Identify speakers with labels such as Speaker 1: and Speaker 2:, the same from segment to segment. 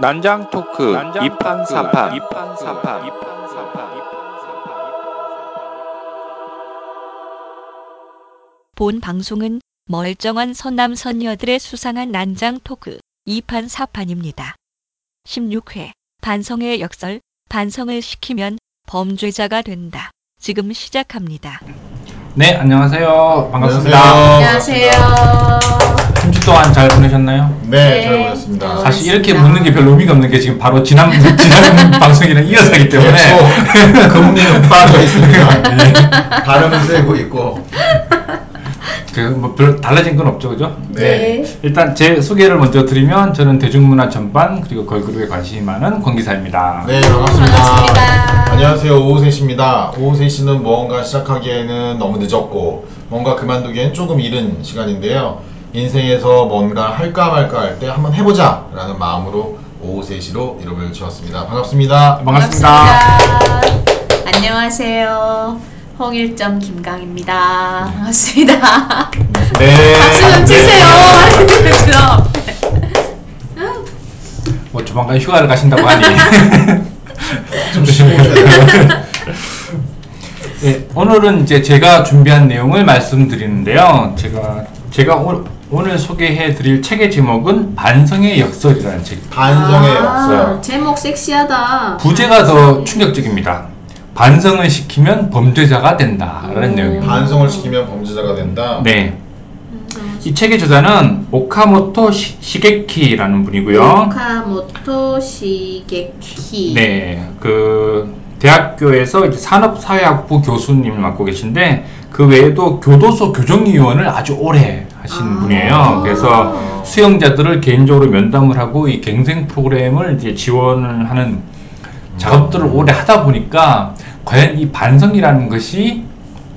Speaker 1: 난장 토크 이판 사판
Speaker 2: 본 방송은 멀쩡한 선남 선녀들의 수상한 난장 토크 2판 4판입니다. 16회 반성의 역설 반성을 시키면 범죄자가 된다. 지금 시작합니다.
Speaker 3: 네, 안녕하세요. 반갑습니다.
Speaker 4: 안녕하세요.
Speaker 3: 한 주 동안 잘 보내셨나요?
Speaker 4: 네.
Speaker 5: 네, 잘 보냈습니다.
Speaker 3: 사실 이렇게. 묻는 게 별로 의미가 없는 게 지금 바로 지난 지난 방송이랑 이어서 하기 때문에
Speaker 5: 그렇죠. 금리는 빠져 있습니다.
Speaker 3: 네.
Speaker 5: 발음은 세고 있고.
Speaker 3: 그뭐별 달라진 건 없죠, 그죠?
Speaker 4: 네.
Speaker 3: 일단 제 소개를 먼저 드리면 저는 대중문화 전반 그리고 걸그룹에 관심이 많은 권 기사입니다.
Speaker 5: 네, 반갑습니다.
Speaker 4: 반갑습니다.
Speaker 5: 안녕하세요. 오후 3시입니다. 오후 3시는 뭔가 시작하기에는 너무 늦었고, 뭔가 그만두기엔 조금 이른 시간인데요. 인생에서 뭔가 할까 말까 할 때 한번 해보자! 라는 마음으로 오후 3시로 이름을 지었습니다. 반갑습니다.
Speaker 3: 반갑습니다.
Speaker 4: 반갑습니다. 안녕하세요. 홍일점 김강입니다. 반갑습니다.
Speaker 3: 네.
Speaker 4: 박수 좀 치세요. 그럼.
Speaker 3: 뭐 조만간 휴가를 가신다고 하니.
Speaker 5: 좀 돼요.
Speaker 3: 네, 오늘은 이제 제가 준비한 내용을 말씀드리는데요. 제가 제가 오, 오늘 소개해 드릴 책의 제목은 반성의 역설이라는 책.
Speaker 5: 반성의
Speaker 4: 아,
Speaker 5: 역설.
Speaker 4: 제목 섹시하다.
Speaker 3: 부제가 더 충격적입니다. 반성을 시키면 범죄자가 된다라는
Speaker 4: 오.
Speaker 3: 내용입니다.
Speaker 5: 반성을 시키면 범죄자가 된다.
Speaker 3: 네.
Speaker 4: 음,
Speaker 3: 이 책의 저자는 오카모토 시, 시게키라는 분이고요.
Speaker 4: 오카모토 시게키.
Speaker 3: 네. 그 대학교에서 이제 산업사회학부 교수님을 맡고 계신데 그 외에도 교도소 교정위원을 아주 오래 하신
Speaker 4: 아.
Speaker 3: 분이에요. 그래서 수용자들을 개인적으로 면담을 하고 이 갱생 프로그램을 이제 지원을 하는 작업들을 오래 하다 보니까 과연 이 반성이라는 것이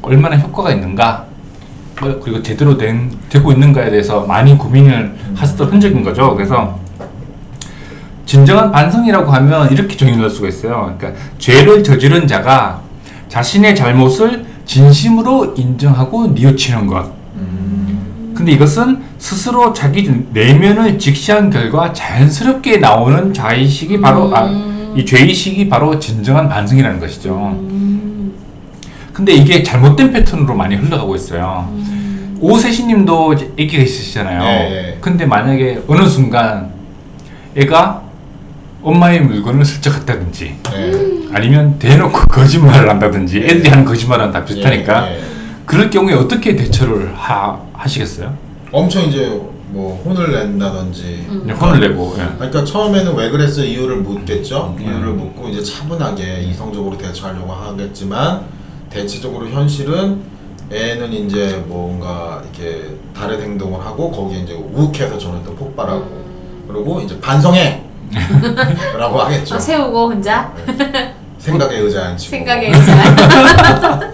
Speaker 3: 얼마나 효과가 있는가 뭐, 그리고 제대로 된, 되고 있는가에 대해서 많이 고민을 하셨던 흔적인 거죠. 그래서 진정한 반성이라고 하면 이렇게 정의할 수가 있어요. 그러니까 죄를 저지른 자가 자신의 잘못을 진심으로 인정하고 뉘우치는 것.
Speaker 5: 음,
Speaker 3: 근데 이것은 스스로 자기 내면을 직시한 결과 자연스럽게 나오는 자의식이 바로 아,
Speaker 4: 음.
Speaker 3: 이 죄의식이 바로 진정한 반성이라는 것이죠.
Speaker 4: 음,
Speaker 3: 근데 이게 잘못된 패턴으로 많이 흘러가고 있어요.
Speaker 4: 음.
Speaker 3: 오세시님도 애기가 있으시잖아요.
Speaker 5: 네, 네.
Speaker 3: 근데 만약에 어느 순간 애가 엄마의 물건을 슬쩍 갖다든지
Speaker 5: 네.
Speaker 3: 아니면 대놓고 거짓말을 한다든지 애들이 하는 거짓말은 다 비슷하니까
Speaker 5: 예, 예.
Speaker 3: 그럴 경우에 어떻게 대처를 하, 하시겠어요?
Speaker 5: 엄청 이제 뭐 혼을 낸다든지
Speaker 4: 음.
Speaker 3: 그냥 혼을 내고 예.
Speaker 5: 그러니까 처음에는 왜 그랬어 이유를 묻겠죠.
Speaker 3: 음.
Speaker 5: 이유를 묻고 이제 차분하게 이성적으로 대처하려고 하겠지만 대체적으로 현실은 애는 이제 뭔가 이렇게 다른 행동을 하고 거기에 이제 욱해서 저는 또 폭발하고
Speaker 4: 음.
Speaker 5: 그리고 이제 반성해 라고 하겠죠.
Speaker 4: 아, 세우고 혼자
Speaker 5: 네. 생각에 의지한 친구.
Speaker 4: 생각에 의자.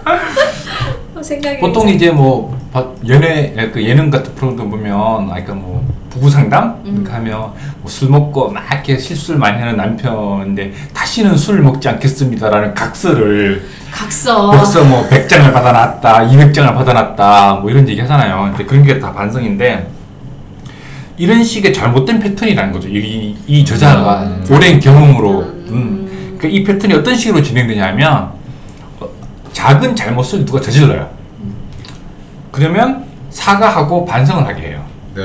Speaker 4: 어, 생각에
Speaker 3: 보통. 이제 뭐 바- 연애 그 예능 같은 프로그램 보면 아까 뭐 부부 상담
Speaker 4: 음.
Speaker 3: 이렇게 하면 뭐 술 먹고 막 이렇게 실수를 많이 하는 남편인데 다시는 술을 먹지 않겠습니다라는 각서를
Speaker 4: 각서.
Speaker 3: 벌써 뭐 100장을 받아놨다, 200장을 받아놨다, 뭐 이런 얘기 하잖아요. 근데 그런 게 다 반성인데, 이런 식의 잘못된 패턴이라는 거죠. 이, 이 저자가
Speaker 4: 음,
Speaker 3: 오랜 경험으로.
Speaker 4: 음.
Speaker 3: 음. 그러니까 이 패턴이 어떤 식으로 진행되냐면, 어, 작은 잘못을 누가 저질러요. 그러면 사과하고 반성을 하게 해요.
Speaker 5: 네.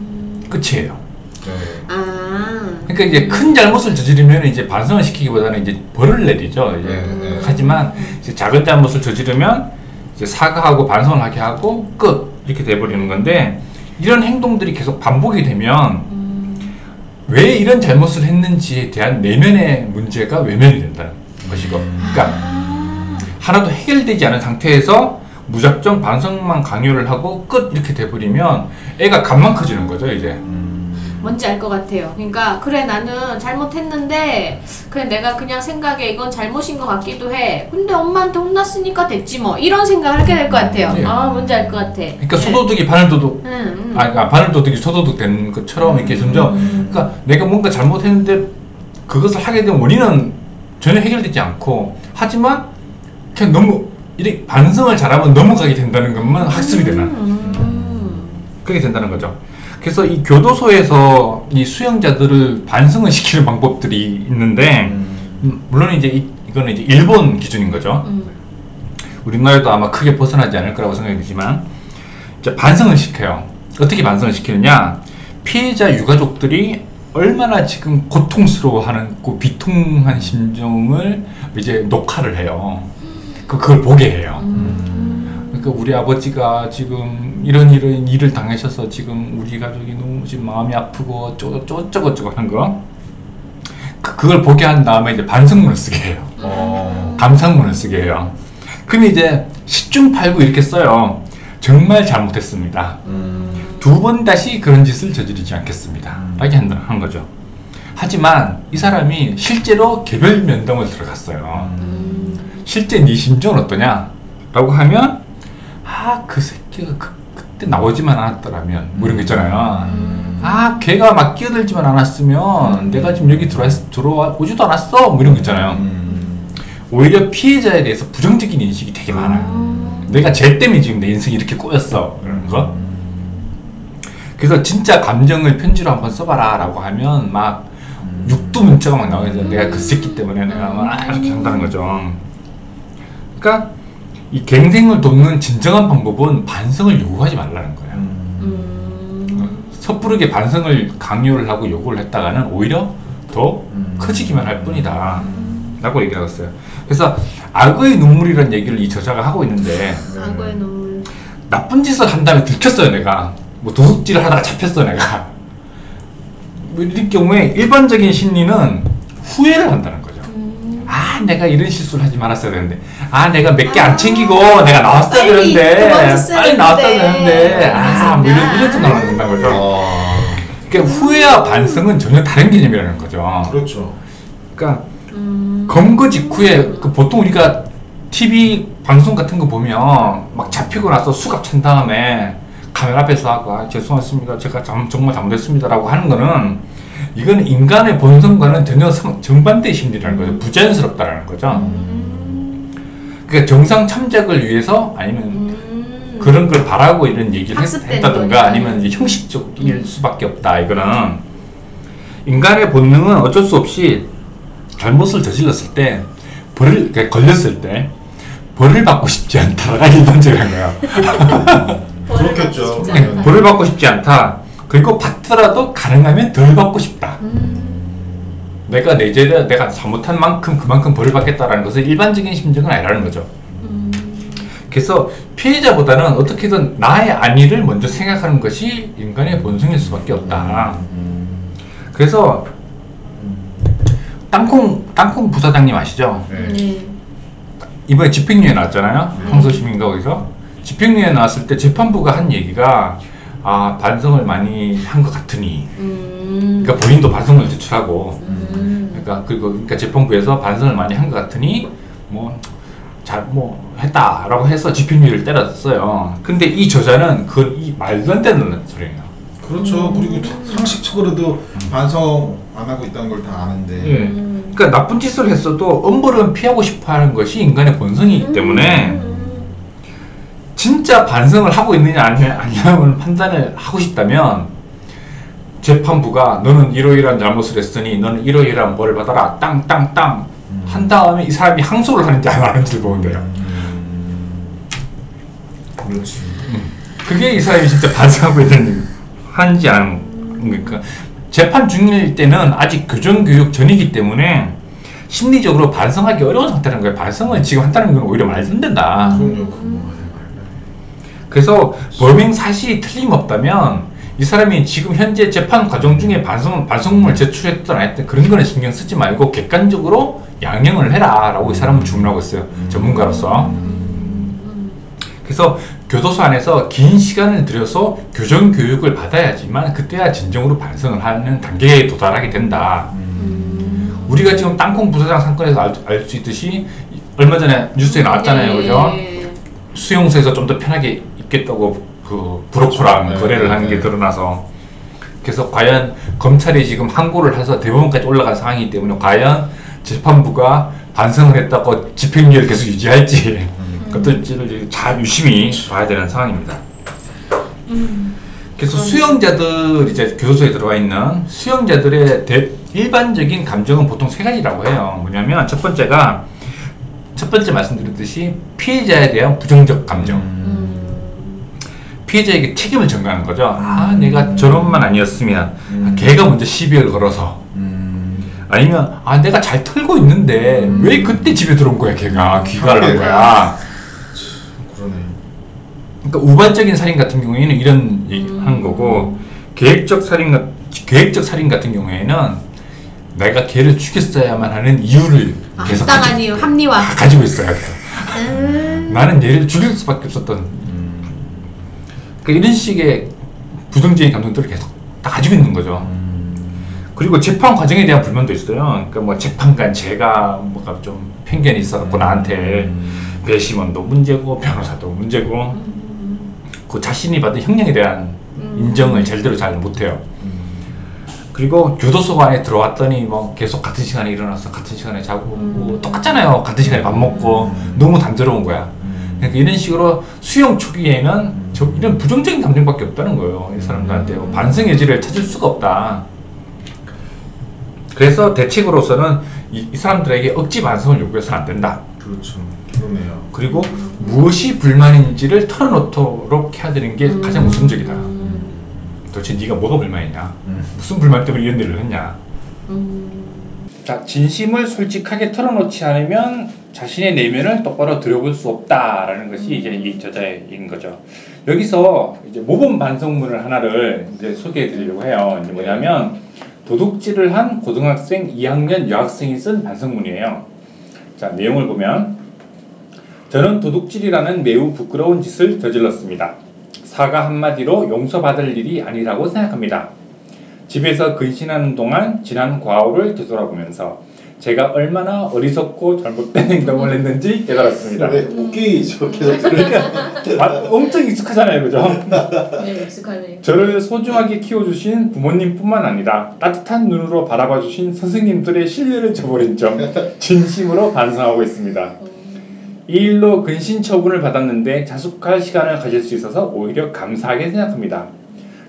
Speaker 4: 음.
Speaker 3: 끝이에요.
Speaker 5: 네.
Speaker 4: 아.
Speaker 3: 그러니까 이제 큰 잘못을 저지르면 이제 반성을 시키기보다는 이제 벌을 내리죠. 이제.
Speaker 5: 네, 네.
Speaker 3: 하지만 이제 작은 잘못을 저지르면 이제 사과하고 반성을 하게 하고 끝 이렇게 돼버리는 건데 이런 행동들이 계속 반복이 되면
Speaker 4: 음.
Speaker 3: 왜 이런 잘못을 했는지에 대한 내면의 문제가 외면이 된다는 것이고
Speaker 4: 아.
Speaker 3: 하나도 해결되지 않은 상태에서 무작정 반성만 강요를 하고 끝 이렇게 돼버리면 애가 값만 커지는 거죠 이제
Speaker 4: 뭔지 알 것 같아요. 그러니까 그래 나는 잘못했는데 그래 내가 그냥 생각에 이건 잘못인 것 같기도 해. 근데 엄마한테 혼났으니까 됐지 뭐 이런 생각을 하게 될 것 같아요.
Speaker 3: 네.
Speaker 4: 아 뭔지 알 것 같아.
Speaker 3: 그러니까
Speaker 4: 네.
Speaker 3: 소도둑이 바늘도둑
Speaker 4: 응, 응.
Speaker 3: 아, 그러니까 바늘도둑이 소도둑 된 것처럼 이렇게 점점 그러니까 내가 뭔가 잘못했는데 그것을 하게 된 원인은 전혀 해결되지 않고 하지만 그냥 너무 이렇게 반성을 잘하면 넘어가게 된다는 것만 학습이 되는
Speaker 4: 음.
Speaker 3: 그렇게 된다는 거죠. 그래서 이 교도소에서 이 수용자들을 반성을 시키는 방법들이 있는데 음, 물론 이제 이, 이거는 이제 일본 기준인 거죠.
Speaker 4: 음.
Speaker 3: 우리나라도 아마 크게 벗어나지 않을 거라고 생각이 들지만 이제 반성을 시켜요. 어떻게 반성을 시키느냐? 피해자 유가족들이 얼마나 지금 고통스러워하는 그 비통한 심정을 이제 녹화를 해요. 그 그걸 보게 해요. 그러니까 우리 아버지가 지금 이런 이런 일을 당하셔서 지금 우리 가족이 너무 지금 마음이 아프고 저쩌고 하는 거. 그- 그걸 보게 한 다음에 이제 반성문을 쓰게 해요.
Speaker 5: 어.
Speaker 3: 감상문을 쓰게 해요. 그럼 이제 시중 팔고 이렇게 써요. 정말 잘못했습니다.
Speaker 5: 음.
Speaker 3: 두번 다시 그런 짓을 저지르지 않겠습니다.
Speaker 5: 음.
Speaker 3: 라고 한다- 한 거죠. 하지만 이 사람이 실제로 개별 면담을 들어갔어요.
Speaker 4: 음.
Speaker 3: 실제 네 심정은 어떠냐? 라고 하면 아 그 새끼가 그, 그때 나오지만 않았더라면 뭐 이런 거 있잖아요.
Speaker 5: 음.
Speaker 3: 아 걔가 막 끼어들지만 않았으면 내가 지금 여기 들어와 들어오지도 않았어 뭐 이런 거 있잖아요.
Speaker 5: 음.
Speaker 3: 오히려 피해자에 대해서 부정적인 인식이 되게 많아요. 내가 쟤 때문에 지금 내 인생이 이렇게 꼬였어. 그러는 거. 그래서 진짜 감정을 편지로 한번 써봐라 라고 하면 막 육두 문자가 막 나오죠. 내가 그 새끼 때문에 내가 막 이렇게 한다는 거죠. 그러니까 이 갱생을 돕는 진정한 방법은 반성을 요구하지 말라는 거예요.
Speaker 4: 음.
Speaker 3: 섣부르게 반성을 강요를 하고 요구를 했다가는 오히려 더
Speaker 5: 음.
Speaker 3: 커지기만 할 뿐이다. 라고 얘기를 하고 있어요. 그래서 악의 눈물이라는 얘기를 이 저자가 하고 있는데
Speaker 4: 악어의 눈물.
Speaker 3: 나쁜 짓을 한 다음에 들켰어요 내가 뭐 도둑질을 하다가 잡혔어 내가 뭐 이럴 경우에 일반적인 심리는 후회를 한다는
Speaker 4: 음.
Speaker 3: 아 내가 이런 실수를 하지 말았어야 되는데 아 내가 몇 개안
Speaker 4: 아,
Speaker 3: 챙기고 내가 나왔어야
Speaker 4: 빨리
Speaker 3: 되는데 빨리 나왔어야
Speaker 4: 되는데.
Speaker 3: 아뭐 이런. 이런 생각을 한다는 거죠
Speaker 5: 어.
Speaker 3: 그러니까 후회와 반성은 전혀 다른 개념이라는 거죠
Speaker 5: 그렇죠.
Speaker 3: 그러니까
Speaker 4: 음.
Speaker 3: 검거 직후에 그 보통 우리가 TV 방송 같은 거 보면 막 잡히고 나서 수갑 찬 다음에 카메라 앞에서 하고 아, 죄송했습니다 제가 참- 정말 잘못했습니다라고 하는 거는 이건 인간의 본성과는 전혀 성- 정반대의 심리라는 거죠 부자연스럽다라는 거죠
Speaker 4: 음.
Speaker 3: 그러니까 정상 참작을 위해서 아니면
Speaker 4: 음.
Speaker 3: 그런 걸 바라고 이런 얘기를 했,
Speaker 4: 거죠.
Speaker 3: 아니면 이제 형식적일 수밖에 없다 이거는 인간의 본능은 어쩔 수 없이 잘못을 저질렀을 때 벌을 그러니까 걸렸을 때 벌을 받고 싶지 않다가 일반적인 거예요.
Speaker 5: 그렇겠죠.
Speaker 3: 벌을 받고 싶지 않다. 그리고 받더라도 가능하면 덜 받고 싶다.
Speaker 4: 음.
Speaker 3: 내가 내 죄를 내가 잘못한 만큼 그만큼 벌을 받겠다라는 것은 일반적인 심정은 아니라는 거죠.
Speaker 4: 음.
Speaker 3: 그래서 피해자보다는 어떻게든 나의 안위를 먼저 생각하는 것이 인간의 본성일 수밖에 없다. 그래서 땅콩 땅콩 부사장님 아시죠?
Speaker 5: 네.
Speaker 4: 네.
Speaker 3: 이번에 집행유예 나왔잖아요.
Speaker 4: 네.
Speaker 3: 항소심인가 거기서 집행유예 나왔을 때 재판부가 한 얘기가 아 반성을 많이 한 것 같으니
Speaker 4: 음.
Speaker 3: 그러니까 본인도 반성을 제출하고
Speaker 4: 음.
Speaker 3: 그러니까 그리고 그러니까 재판부에서 반성을 많이 한 것 같으니 뭐 잘 뭐 했다라고 해서 집행유예를 때렸어요. 근데 이 저자는 그건 이 말도 안 되는 소리예요.
Speaker 5: 그렇죠. 그리고 상식적으로도 반성 안 하고 있다는 걸 다 아는데.
Speaker 3: 예.
Speaker 4: 음.
Speaker 3: 그러니까 나쁜 짓을 했어도 엄벌은 피하고 싶어 하는 것이 인간의 본성이기 때문에
Speaker 4: 음.
Speaker 3: 진짜 반성을 하고 있느냐 아니냐 아니냐를 판단을 하고 싶다면 재판부가 너는 이러이러한 잘못을 했으니 너는 이러이러한 벌을 받아라 땅땅땅
Speaker 5: 음.
Speaker 3: 한 다음에 이 사람이 항소를 하는지 안 하는지를 보면 돼요.
Speaker 5: 음. 그렇지.
Speaker 3: 그게 이 사람이 진짜 반성하고 있는 하는지 안 그러니까 재판 중일 때는 아직 교정 교육 전이기 때문에 심리적으로 반성하기 어려운 상태라는 거예요. 반성을 지금 한다는 건 오히려 말도 안 된다.
Speaker 5: 그럼요. 그거.
Speaker 3: 그래서 범행 사실이 틀림없다면 이 사람이 지금 현재 재판 과정 중에 반성, 반성문을 제출했든 안 했든 그런 거는 신경 쓰지 말고 객관적으로 양형을 해라 라고 이 사람은 주문하고 있어요. 전문가로서. 그래서 교도소 안에서 긴 시간을 들여서 교정 교육을 받아야지만 그때야 진정으로 반성을 하는 단계에 도달하게 된다.
Speaker 4: 음.
Speaker 3: 우리가 지금 땅콩 부사장 사건에서 알수 있듯이 얼마 전에 뉴스에 나왔잖아요,
Speaker 4: 네.
Speaker 3: 그죠? 수용소에서 좀 더 편하게 있겠다고 그 브로커랑
Speaker 5: 그렇죠. 네,
Speaker 3: 거래를 하는 게
Speaker 5: 네.
Speaker 3: 드러나서 그래서 과연 검찰이 지금 항고를 해서 대법원까지 올라간 상황이기 때문에 과연 재판부가 반성을 했다고 집행유예를 계속 유지할지
Speaker 5: 음.
Speaker 3: 그것들을 잘 유심히 봐야 되는 상황입니다.
Speaker 4: 음.
Speaker 3: 그래서. 수용자들 이제 교도소에 들어와 있는 수용자들의 대- 일반적인 감정은 보통 세 가지라고 해요. 뭐냐면 첫 번째가 첫 번째 말씀드렸듯이 피해자에 대한 부정적 감정.
Speaker 4: 음.
Speaker 3: 피해자에게 책임을 전가하는 거죠. 아,
Speaker 5: 음.
Speaker 3: 내가 저런만 아니었으면
Speaker 5: 음.
Speaker 3: 아, 걔가 먼저 시비를 걸어서
Speaker 5: 음.
Speaker 3: 아니면 아 내가 잘 털고 있는데
Speaker 4: 음.
Speaker 3: 왜 그때 집에 들어온 거야 걔가 귀가를 한. 거야.
Speaker 5: 그러네.
Speaker 3: 그러니까 우발적인 살인 같은 경우에는 이런 얘기
Speaker 4: 음.
Speaker 3: 하는 거고 계획적 살인 같- 계획적 살인 같은 경우에는 내가 걔를 죽였어야만 하는 이유를
Speaker 4: 아,
Speaker 3: 계속
Speaker 4: 합당한
Speaker 3: 가지고,
Speaker 4: 이유, 합리화.
Speaker 3: 다 가지고 있어야 돼.
Speaker 4: 음.
Speaker 3: 나는 얘를 죽일 수밖에 없었던
Speaker 5: 음.
Speaker 3: 그러니까 이런 식의 부정적인 감정들을 계속 다 가지고 있는 거죠.
Speaker 5: 음.
Speaker 3: 그리고 재판 과정에 대한 불만도 있어요. 그러니까 뭐 재판관 제가 뭐가 좀 편견이 있어갖고 나한테
Speaker 5: 음.
Speaker 3: 배심원도 문제고 변호사도 문제고
Speaker 4: 음.
Speaker 3: 그 자신이 받은 형량에 대한
Speaker 4: 음.
Speaker 3: 인정을 제대로 잘 못해요.
Speaker 5: 음.
Speaker 3: 그리고 교도소 안에 들어왔더니 뭐 계속 같은 시간에 일어나서 같은 시간에 자고
Speaker 4: 음.
Speaker 3: 뭐 똑같잖아요. 같은 시간에 밥 먹고
Speaker 5: 음.
Speaker 3: 너무 단조로운 거야.
Speaker 5: 음.
Speaker 3: 그러니까 이런 식으로 수용 초기에는
Speaker 5: 음.
Speaker 3: 저 이런 부정적인 감정밖에 없다는 거예요. 이 사람들한테
Speaker 4: 음.
Speaker 3: 반성 여지를 찾을 수가 없다. 그래서 대책으로서는 이, 이 사람들에게 억지 반성을 요구해서는 안 된다.
Speaker 5: 그렇죠. 그러네요.
Speaker 3: 그리고 무엇이 불만인지를 털어놓도록 해야 되는 게 가장 우선적이다.
Speaker 4: 음.
Speaker 3: 도대체 네가 뭐가 불만이냐?
Speaker 5: 음.
Speaker 3: 무슨 불만 때문에 이런 일을 했냐?
Speaker 4: 음.
Speaker 3: 자, 진심을 솔직하게 털어놓지 않으면 자신의 내면을 똑바로 들여볼 수 없다라는 것이 이제 이 저자인 거죠. 여기서 이제 모범 반성문을 하나를 이제 소개해 드리려고 해요. 이제 뭐냐면 도둑질을 한 고등학생 2학년 여학생이 쓴 반성문이에요. 자, 내용을 보면 저는 도둑질이라는 매우 부끄러운 짓을 저질렀습니다. 사과 한마디로 용서받을 일이 아니라고 생각합니다. 집에서 근신하는 동안 지난 과오를 되돌아보면서 제가 얼마나 어리석고 잘못된 행동을 했는지 깨달았습니다.
Speaker 5: 왜 웃기죠? 계속 들으니까.
Speaker 3: 아, 엄청 익숙하잖아요, 그죠?
Speaker 4: 네, 익숙하네.
Speaker 3: 저를 소중하게 키워주신 부모님뿐만 아니라 따뜻한 눈으로 바라봐주신 선생님들의 신뢰를 저버린 점 진심으로 반성하고 있습니다.
Speaker 4: 음.
Speaker 3: 이 일로 근신 처분을 받았는데 자숙할 시간을 가질 수 있어서 오히려 감사하게 생각합니다.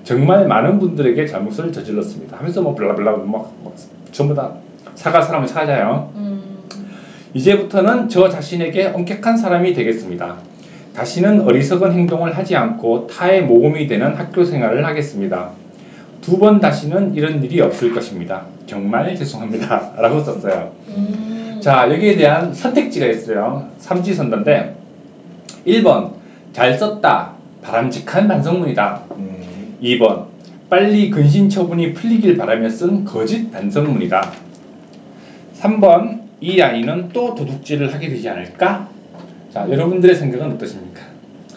Speaker 3: 정말 많은 분들에게 잘못을 저질렀습니다. 하면서 뭐 블라블라 막, 막 전부 다 사과 사람을 찾아요.
Speaker 4: 음.
Speaker 3: 이제부터는 저 자신에게 엄격한 사람이 되겠습니다. 다시는 어리석은 행동을 하지 않고 타의 모범이 되는 학교 생활을 하겠습니다. 두 번 다시는 이런 일이 없을 것입니다. 정말 죄송합니다. 라고 썼어요.
Speaker 4: 음.
Speaker 3: 자, 여기에 대한 선택지가 있어요. 삼지선다인데 1번 잘 썼다. 바람직한 반성문이다.
Speaker 5: 음.
Speaker 3: 2번 빨리 근신 처분이 풀리길 바라며 쓴 거짓 반성문이다. 3번 이 아이는 또 도둑질을 하게 되지 않을까? 자, 여러분들의 생각은 어떠십니까?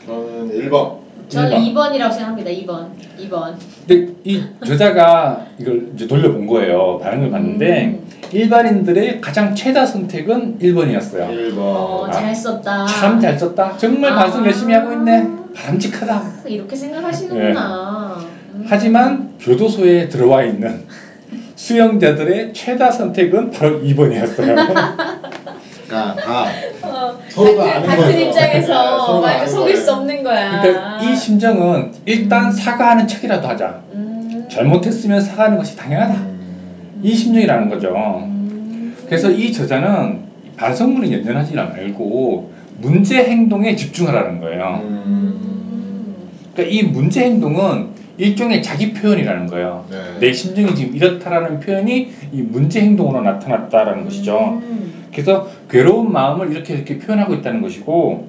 Speaker 5: 저는 1번.
Speaker 4: 저는
Speaker 3: 1번.
Speaker 4: 2번 이라고 생각합니다. 2번. 2번.
Speaker 3: 근데 이 저자가 이걸 이제 돌려본 거예요. 반응을 봤는데 일반인들의 가장 최다 선택은 1번이었어요.
Speaker 5: 1번.
Speaker 4: 어,
Speaker 3: 아,
Speaker 4: 잘 썼다.
Speaker 3: 참 잘 썼다. 정말
Speaker 4: 아.
Speaker 3: 반성 열심히 하고 있네. 바람직하다.
Speaker 4: 이렇게 생각하시는구나. 음.
Speaker 3: 하지만 교도소에 들어와 있는 수용자들의 최다 선택은 바로 2번이었어요.
Speaker 5: 그러니까 다
Speaker 4: 어,
Speaker 5: 서로가 아는
Speaker 4: 같은
Speaker 5: 거죠. 네,
Speaker 4: 입장에서
Speaker 5: 서로가
Speaker 4: 막
Speaker 5: 아는
Speaker 4: 속일
Speaker 5: 거예요.
Speaker 4: 수 없는 거야.
Speaker 3: 그러니까 이 심정은 일단 사과하는 척이라도 하자.
Speaker 4: 음.
Speaker 3: 잘못했으면 사과하는 것이 당연하다.
Speaker 5: 음.
Speaker 3: 이 심정이라는 거죠.
Speaker 4: 음.
Speaker 3: 그래서 이 저자는 반성문을 연연하지 말고 문제 행동에 집중하라는 거예요.
Speaker 5: 음.
Speaker 3: 그러니까 이 문제 행동은 일종의 자기 표현이라는 거예요.
Speaker 5: 네.
Speaker 3: 내 심정이 지금 이렇다라는 표현이 이 문제 행동으로 나타났다라는 것이죠.
Speaker 4: 음.
Speaker 3: 그래서 괴로운 마음을 이렇게 이렇게 표현하고 있다는 것이고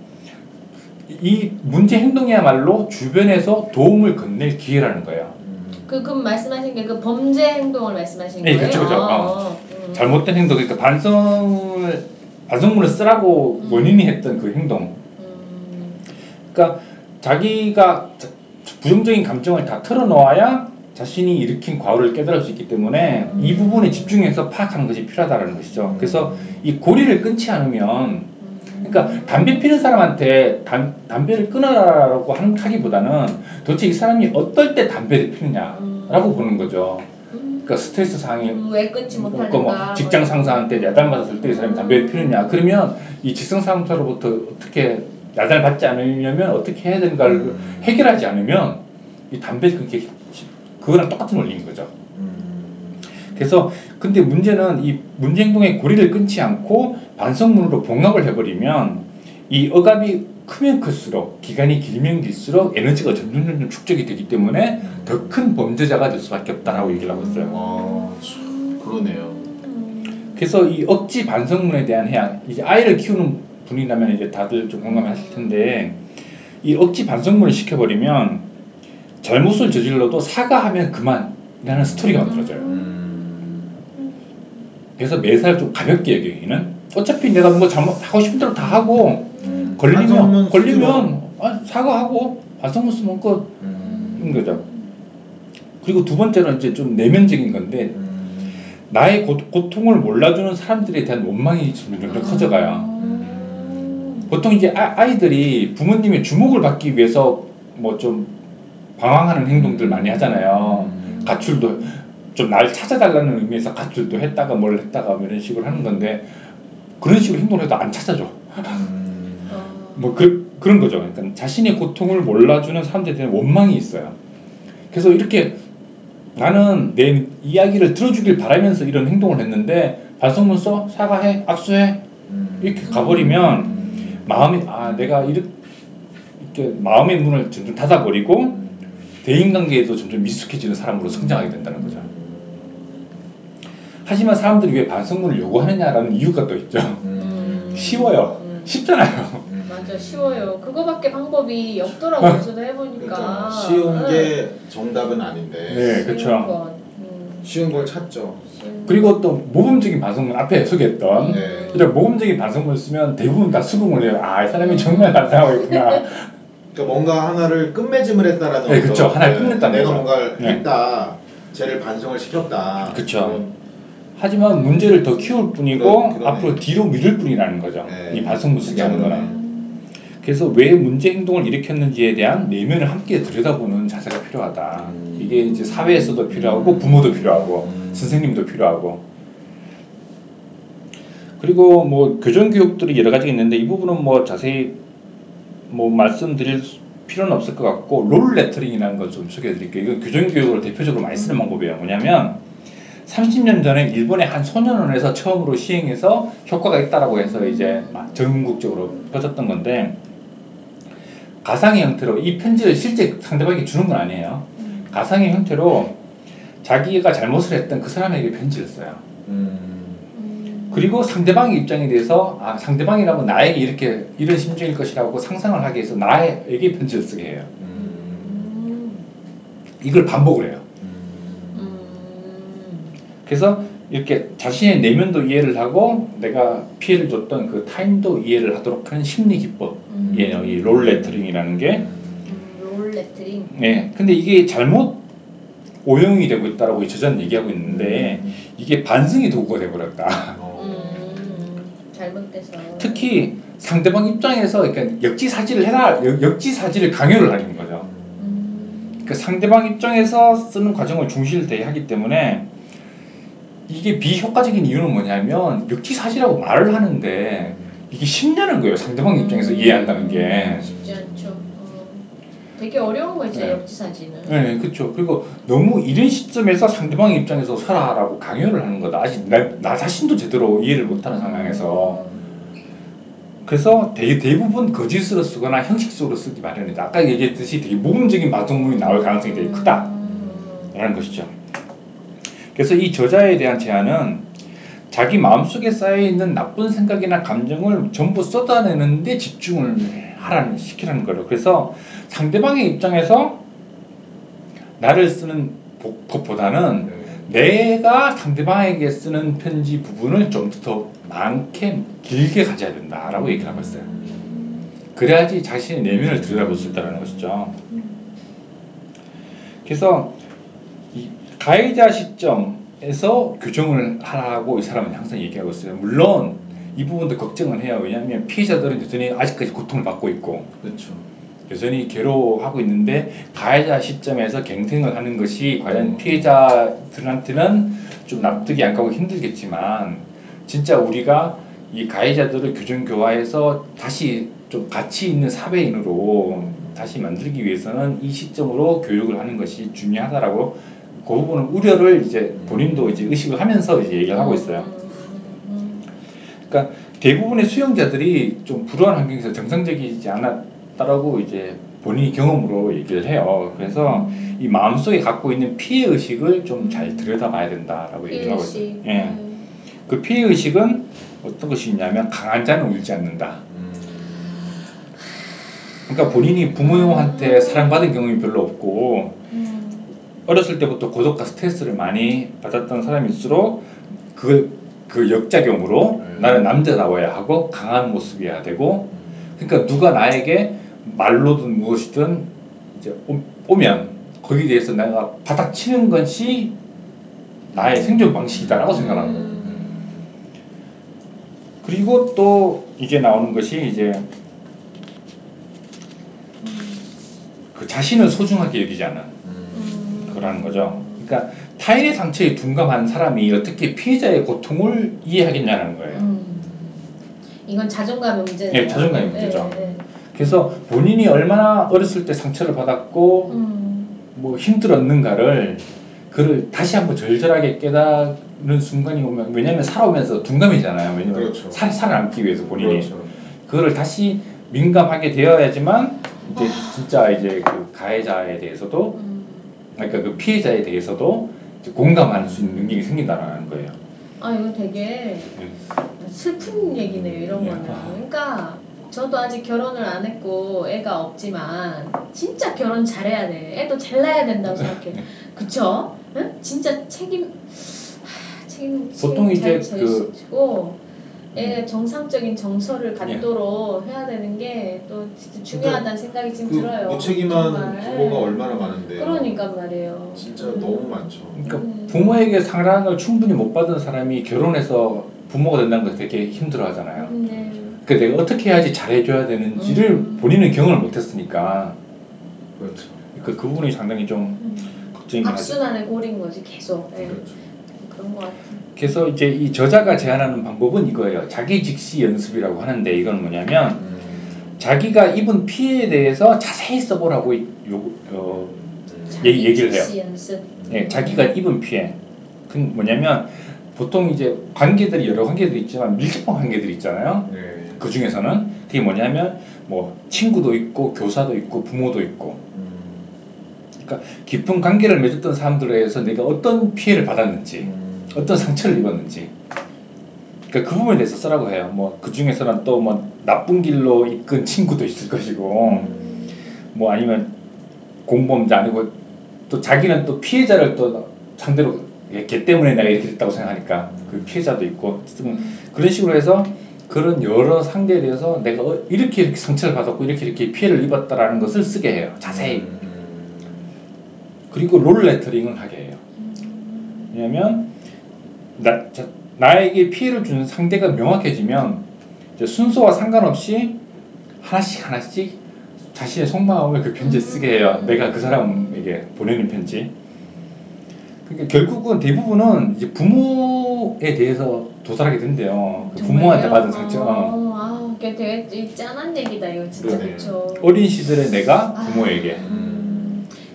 Speaker 3: 이 문제 행동이야말로 주변에서 도움을 건넬 기회라는 거예요.
Speaker 5: 음.
Speaker 4: 그, 그럼 말씀하신 게 그 범죄 행동을 말씀하신
Speaker 3: 네,
Speaker 4: 거예요?
Speaker 3: 그렇죠, 그렇죠.
Speaker 4: 어. 음.
Speaker 3: 잘못된 행동, 그러니까 반성을 반성문을 쓰라고
Speaker 4: 음.
Speaker 3: 원인이 했던 그 행동.
Speaker 4: 음.
Speaker 3: 그러니까 자기가 자- 부정적인 감정을 다 털어놓아야 자신이 일으킨 과오를 깨달을 수 있기 때문에
Speaker 4: 음.
Speaker 3: 이 부분에 집중해서 파악하는 것이 필요하다는 것이죠. 그래서 이 고리를 끊지 않으면 그러니까 담배 피는 사람한테 담, 담배를 끊어라라고 한- 하기보다는 도대체 이 사람이 어떨 때 담배를 피느냐라고 보는 거죠.
Speaker 4: 음.
Speaker 3: 그러니까 스트레스 상황이
Speaker 4: 음, 왜 끊지 못하는가?
Speaker 3: 그러니까 뭐 직장 상사한테 야단 받았을 때 이 사람이 담배를 피느냐 그러면 이 직장 상사로부터 어떻게 야단을 받지 않으려면 어떻게 해야 되는가를
Speaker 5: 음.
Speaker 3: 해결하지 않으면 이 담배 그게 그거랑 똑같은 원리인 거죠.
Speaker 5: 음.
Speaker 3: 그래서 근데 문제는 이 문제 행동의 고리를 끊지 않고 반성문으로 봉합을 해버리면 이 억압이 크면 클수록 기간이 길면 길수록 에너지가 점점 점점 축적이 되기 때문에 더큰 범죄자가 될 수밖에 없다라고 얘기를 하고 있어요.
Speaker 5: 아, 참, 그러네요.
Speaker 3: 그래서 이 억지 반성문에 대한 해양 이제 아이를 키우는 분이라면 이제 다들 좀 공감하실 텐데 이 억지 반성문을 시켜버리면 잘못을 저질러도 사과하면 그만이라는 스토리가 만들어져요.
Speaker 5: 음.
Speaker 3: 그래서 매사를 좀 가볍게 여기기는 어차피 내가 뭐 잘못 하고 싶은 대로 다 하고
Speaker 5: 음.
Speaker 3: 걸리면 걸리면 아, 사과하고 반성문 쓰면 끝인
Speaker 5: 음.
Speaker 3: 거죠. 그리고 두 번째는 이제 좀 내면적인 건데
Speaker 5: 음.
Speaker 3: 나의 고, 고통을 몰라주는 사람들에 대한 원망이 점점 점점 커져가요.
Speaker 4: 음.
Speaker 3: 보통 이제 아, 이들이 부모님의 주목을 받기 위해서 뭐 좀 방황하는 행동들 많이 하잖아요.
Speaker 5: 음.
Speaker 3: 가출도 좀 날 찾아달라는 의미에서 가출도 했다가 뭘 했다가 뭐 이런 식으로 하는 건데 그런 식으로 행동을 해도 안 찾아줘.
Speaker 5: 음.
Speaker 4: 어.
Speaker 3: 뭐 그, 그런 거죠. 그러니까 자신의 고통을 몰라주는 사람들에 대한 원망이 있어요. 그래서 이렇게 나는 내 이야기를 들어주길 바라면서 이런 행동을 했는데 반성문 써 사과해 악수해
Speaker 5: 음.
Speaker 3: 이렇게 가버리면
Speaker 5: 음.
Speaker 3: 마음이 아 내가 이렇게, 이렇게 마음의 문을 점점 닫아버리고
Speaker 5: 음.
Speaker 3: 대인관계에도 점점 미숙해지는 사람으로 성장하게 된다는 거죠. 하지만 사람들이 왜 반성문을 요구하느냐라는 이유가 또 있죠.
Speaker 5: 음.
Speaker 3: 쉬워요.
Speaker 4: 음.
Speaker 3: 쉽잖아요.
Speaker 5: 음.
Speaker 4: 맞아 쉬워요. 그거밖에 방법이 없더라고요. 저도 해보니까.
Speaker 5: 그러니까 쉬운
Speaker 4: 응.
Speaker 5: 게 정답은 아닌데
Speaker 3: 네,
Speaker 4: 쉬운
Speaker 3: 그쵸.
Speaker 4: 건, 음,
Speaker 5: 쉬운 걸 찾죠.
Speaker 3: 그리고 또 모범적인 반성문 앞에 소개했던
Speaker 5: 네.
Speaker 3: 이런 모범적인 반성문을 쓰면 대부분 다 수긍을 해요. 아, 이 사람이 정말 반성하고 있구나.
Speaker 5: 그러니까 뭔가 하나를 끝맺음을 했다라는
Speaker 3: 네.
Speaker 5: 어떤,
Speaker 3: 하나를
Speaker 5: 네,
Speaker 3: 끝냈다는
Speaker 5: 내가. 뭔가를
Speaker 3: 네.
Speaker 5: 했다. 쟤를 반성을 시켰다.
Speaker 3: 그쵸.
Speaker 5: 그런-
Speaker 3: 하지만 문제를 더 키울 뿐이고
Speaker 5: 그러-.
Speaker 3: 앞으로 뒤로 미룰 뿐이라는 거죠.
Speaker 5: 네.
Speaker 3: 이 반성문 하는
Speaker 5: 그쵸,
Speaker 3: 거는. 그래서 왜 문제 행동을 일으켰는지에 대한 내면을 함께 들여다보는 자세가 필요하다.
Speaker 5: 음.
Speaker 3: 이게 이제 사회에서도 필요하고 부모도 필요하고
Speaker 5: 음.
Speaker 3: 선생님도 필요하고 그리고 뭐 교정 교육들이 여러 가지가 있는데 이 부분은 뭐 자세히 뭐 말씀드릴 수- 필요는 없을 것 같고 role lettering이라는 걸 좀 소개해 드릴게요. 이건 교정 교육으로 대표적으로 많이 쓰는 방법이에요. 뭐냐면 30년 전에 일본의 한 소년원에서 처음으로 시행해서 효과가 있다라고 해서 이제 막 전국적으로 퍼졌던 건데 가상의 형태로 이 편지를 실제 상대방에게 주는 건 아니에요. 가상의 형태로 자기가 잘못을 했던 그 사람에게 편지를 써요.
Speaker 5: 음.
Speaker 4: 음.
Speaker 3: 그리고 상대방의 입장에 대해서 아 상대방이라면 나에게 이렇게 이런 심정일 것이라고 상상을 하게 해서 나에게 편지를 쓰게 해요.
Speaker 5: 음.
Speaker 4: 음.
Speaker 3: 이걸 반복을 해요.
Speaker 5: 음.
Speaker 4: 음.
Speaker 3: 그래서 이렇게 자신의 내면도 이해를 하고 내가 피해를 줬던 그 타인도 이해를 하도록 하는 심리 기법이에요. 이 role lettering이라는 게.
Speaker 4: 음, 롤 레터링.
Speaker 3: 네. 근데 이게 잘못 오용이 되고 있다라고 이 저자는 얘기하고 있는데 이게 반성의 도구가 돼버렸다.
Speaker 5: 어.
Speaker 4: 음. 잘못돼서.
Speaker 3: 특히 상대방 입장에서 그러니까 역지사지를 해라 역- 역지사지를 강요를 하는 거죠.
Speaker 4: 음.
Speaker 3: 그러니까 상대방 입장에서 쓰는 과정을 중시를 대해 하기 때문에 이게 비효과적인 이유는 뭐냐면 역지사지라고 말을 하는데 이게 쉽냐는 거예요. 상대방 입장에서 이해한다는 게.
Speaker 4: 쉽지 않죠. 어. 되게 어려운 거지
Speaker 3: 네.
Speaker 4: 역지사지는.
Speaker 3: 네, 그렇죠. 그리고 너무 이른 시점에서 상대방 입장에서 서라라고 강요를 하는 거다. 아직 나, 나 자신도 제대로 이해를 못하는 상황에서. 그래서 대, 대부분 거짓으로 쓰거나 형식적으로 쓰기 마련이다. 아까 얘기했듯이 되게 모범적인 반성문이 나올 가능성이 되게 크다.
Speaker 4: 음.
Speaker 3: 라는 것이죠. 그래서 이 저자에 대한 제안은 자기 마음속에 쌓여있는 나쁜 생각이나 감정을 전부 쏟아내는데 집중을 하라는 시키라는 거예요. 그래서 상대방의 입장에서 나를 쓰는 보- 것보다는 내가 상대방에게 쓰는 편지 부분을 좀 더 많게 길게 가져야 된다라고 얘기를 하고 있어요. 그래야지 자신의 내면을 들여다볼 수 있다는 것이죠. 그래서 이 가해자 시점에서 교정을 하라고 이 사람은 항상 얘기하고 있어요. 물론 이 부분도 걱정은 해요. 왜냐하면 피해자들은 여전히 아직까지 고통을 받고 있고
Speaker 5: 그렇죠.
Speaker 3: 여전히 괴로워하고 있는데 가해자 시점에서 갱생을 하는 것이 과연 피해자들한테는 좀 납득이 안 가고 힘들겠지만 진짜 우리가 이 가해자들을 교정 교화해서 다시 좀 가치 있는 사회인으로 다시 만들기 위해서는 이 시점으로 교육을 하는 것이 중요하다라고 그 부분은 우려를 이제 본인도 이제 의식을 하면서 이제 얘기를 하고 있어요.
Speaker 4: 음,
Speaker 3: 그러니까 대부분의 수용자들이 좀 불우한 환경에서 정상적이지 않았다라고 이제 본인이 경험으로 얘기를 해요. 그래서 이 마음속에 갖고 있는 피해 의식을 좀 잘 들여다봐야 된다라고 얘기를 하고 있어요. 예. 그 피해 의식은 어떤 것이 있냐면 강한 자는 울지 않는다.
Speaker 5: 음.
Speaker 3: 그러니까 본인이 부모한테 사랑받은 경험이 별로 없고
Speaker 4: 음.
Speaker 3: 어렸을 때부터 고독과 스트레스를 많이 받았던 사람일수록 그, 그 역작용으로
Speaker 5: 음.
Speaker 3: 나는 남자다워야 하고 강한 모습이어야 되고 그러니까 누가 나에게 말로든 무엇이든 이제 오- 오면 거기에 대해서 내가 바닥치는 것이 나의 생존 방식이다라고 생각하는 거예요.
Speaker 4: 음.
Speaker 3: 그리고 또 이제 나오는 것이 이제 그 자신을 소중하게 여기지
Speaker 5: 음.
Speaker 3: 거라는 거죠. 그러니까 타인의 상처에 둔감한 사람이 어떻게 피해자의 고통을 이해하겠냐는 거예요.
Speaker 4: 음. 이건 자존감의 문제네요.
Speaker 3: 예, 자존감의 문제죠.
Speaker 4: 예, 예.
Speaker 3: 그래서 본인이 얼마나 어렸을 때 상처를 받았고
Speaker 4: 음.
Speaker 3: 뭐 힘들었는가를 그를 다시 한번 절절하게 깨닫는 순간이 오면 왜냐하면 살아오면서 둔감이잖아요. 왜냐면
Speaker 5: 그렇죠.
Speaker 3: 살, 살아남기 위해서 본인이
Speaker 5: 그렇죠.
Speaker 3: 그거를 다시 민감하게 되어야지만 이제 진짜 이제 그 가해자에 대해서도
Speaker 4: 음.
Speaker 3: 그러니까 그 피해자에 대해서도 공감할 수 있는 능력이 생긴다는 거예요.
Speaker 4: 아 이건 되게 슬픈 얘기네요 이런
Speaker 3: 네.
Speaker 4: 거는 그러니까 저도 아직 결혼을 안 했고 애가 없지만 진짜 결혼 잘해야 돼 애도 잘 낳아야 된다고 생각해 그쵸? 응? 진짜 책임 하, 책임
Speaker 3: 보통
Speaker 4: 책임
Speaker 3: 이제
Speaker 4: 잘
Speaker 3: 그-
Speaker 4: 지고 애 정상적인 정서를 갖도록 해야 되는 게또 진짜 중요하다는 생각이 지금
Speaker 5: 그
Speaker 4: 들어요
Speaker 5: 무책임한
Speaker 4: 정말.
Speaker 5: 부모가 얼마나 많은데요.
Speaker 4: 그러니까 말이에요
Speaker 5: 진짜
Speaker 4: 음.
Speaker 5: 너무 많죠.
Speaker 3: 그러니까
Speaker 4: 음.
Speaker 3: 부모에게 사랑을 충분히 못 받은 사람이 결혼해서 부모가 된다는 걸 되게 힘들어 하잖아요.
Speaker 4: 음, 네.
Speaker 3: 그 내가 어떻게 해야지 잘해줘야 되는지를
Speaker 4: 음.
Speaker 3: 본인은 경험을 못했으니까
Speaker 5: 그렇죠.
Speaker 3: 그, 그 부분이 상당히 좀
Speaker 4: 음.
Speaker 3: 걱정이긴 하죠.
Speaker 4: 악순환의 골인 거지 계속 예.
Speaker 5: 그렇죠.
Speaker 4: 그런 것 같아
Speaker 3: 그래서 이제 이 저자가 제안하는 방법은 이거예요. 자기 직시 연습이라고 하는데 이건 뭐냐면
Speaker 5: 음.
Speaker 3: 자기가 입은 피해에 대해서 자세히 써보라고 요, 어,
Speaker 5: 음.
Speaker 3: 얘기- 얘기를 해요.
Speaker 4: 자기 연습
Speaker 3: 예, 자기가 입은 피해. 그 뭐냐면 보통 이제 관계들이 여러 관계들이 있지만 밀접한 관계들이 있잖아요.
Speaker 5: 네.
Speaker 3: 그 중에서는 그게 뭐냐면 뭐 친구도 있고 교사도 있고 부모도 있고
Speaker 5: 음.
Speaker 3: 그러니까 깊은 관계를 맺었던 사람들에 의해서 내가 어떤 피해를 받았는지
Speaker 5: 음.
Speaker 3: 어떤 상처를 입었는지 그러니까 그 부분에 대해서 쓰라고 해요. 뭐 그 중에서는 또 뭐 나쁜 길로 이끈 친구도 있을 것이고 뭐 아니면 공범자 아니고 또 자기는 또 피해자를 또 상대로 걔 때문에 내가 이렇게 됐다고 생각하니까 그 피해자도 있고 좀 그런 식으로 해서 그런 여러 상대에 대해서 내가 어- 이렇게 이렇게 상처를 받았고 이렇게 이렇게 피해를 입었다라는 것을 쓰게 해요. 자세히.
Speaker 5: 음.
Speaker 3: 그리고 롤 레터링을 하게 해요. 왜냐면 나, 자- 나에게 피해를 주는 상대가 명확해지면 순서와 상관없이 하나씩 하나씩 자신의 속마음을 그 편지에 쓰게 해요. 내가 그 사람에게 보내는 편지. 그러니까 결국은 대부분은 이제 부모에 대해서 도달하게 된대요. 그 부모한테 받은 상처. 어.
Speaker 4: 어, 아, 이게 되게 이 짠한 얘기다 이거 진짜. 그렇죠.
Speaker 3: 어린 시절에 내가 부모에게.
Speaker 4: 음,